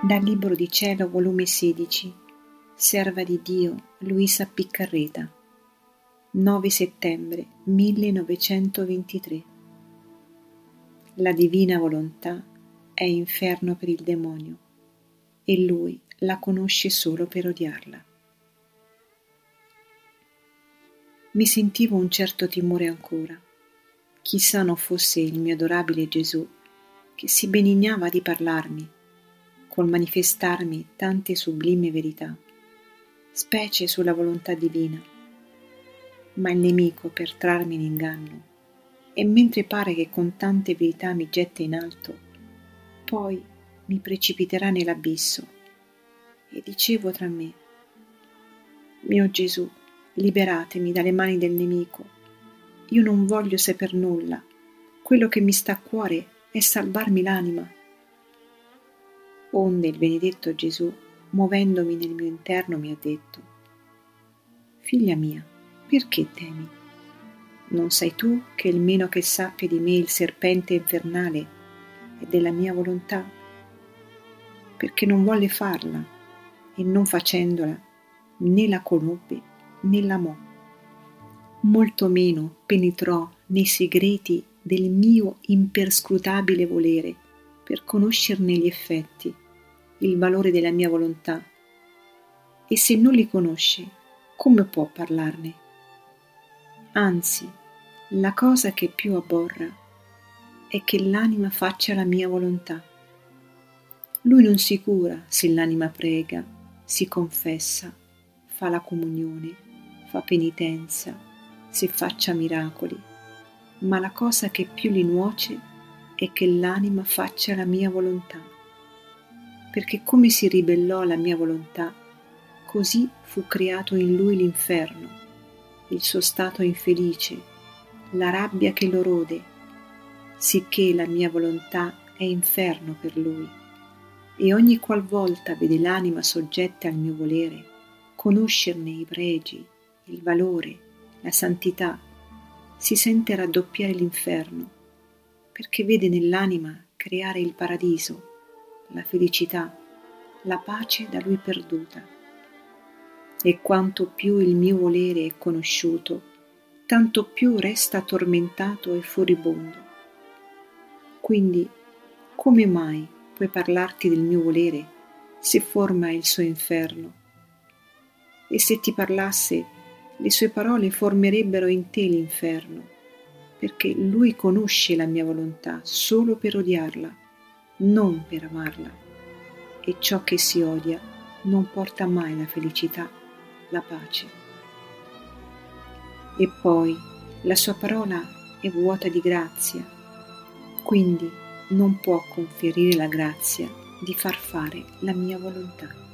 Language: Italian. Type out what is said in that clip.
Dal Libro di Cielo, volume 16, Serva di Dio, Luisa Piccarreta, 9 settembre 1923. La divina volontà è inferno per il demonio e lui la conosce solo per odiarla. Mi sentivo un certo timore ancora. Chissà non fosse il mio adorabile Gesù che si benignava di parlarmi col manifestarmi tante sublime verità, specie sulla volontà divina. Ma il nemico, per trarmi in inganno, e mentre pare che con tante verità mi getta in alto, poi mi precipiterà nell'abisso. E dicevo tra me, mio Gesù, liberatemi dalle mani del nemico. Io non voglio saper nulla. Quello che mi sta a cuore è salvarmi l'anima Onde il benedetto Gesù, muovendomi nel mio interno, mi ha detto, Figlia mia, perché temi? Non sai tu che il meno che sappia di me il serpente infernale è della mia volontà? Perché non volle farla e non facendola né la conobbe né l'amò. Molto meno penetrò nei segreti del mio imperscrutabile volere per conoscerne gli effetti, il valore della mia volontà. E se non li conosce, come può parlarne? Anzi, la cosa che più abborra è che l'anima faccia la mia volontà. Lui non si cura se l'anima prega, si confessa, fa la comunione, fa penitenza, se faccia miracoli, ma la cosa che più gli nuoce e che l'anima faccia la mia volontà. Perché come si ribellò alla mia volontà, così fu creato in lui l'inferno, il suo stato infelice, la rabbia che lo rode, sicché la mia volontà è inferno per lui. E ogni qualvolta vede l'anima soggetta al mio volere, conoscerne i pregi, il valore, la santità, si sente raddoppiare l'inferno perché vede nell'anima creare il paradiso, la felicità, la pace da lui perduta. E quanto più il mio volere è conosciuto, tanto più resta tormentato e furibondo. Quindi, come mai puoi parlarti del mio volere se forma il suo inferno? E se ti parlasse, le sue parole formerebbero in te l'inferno perché lui conosce la mia volontà solo per odiarla, non per amarla. E ciò che si odia non porta mai la felicità, la pace. E poi la sua parola è vuota di grazia, quindi non può conferire la grazia di far fare la mia volontà.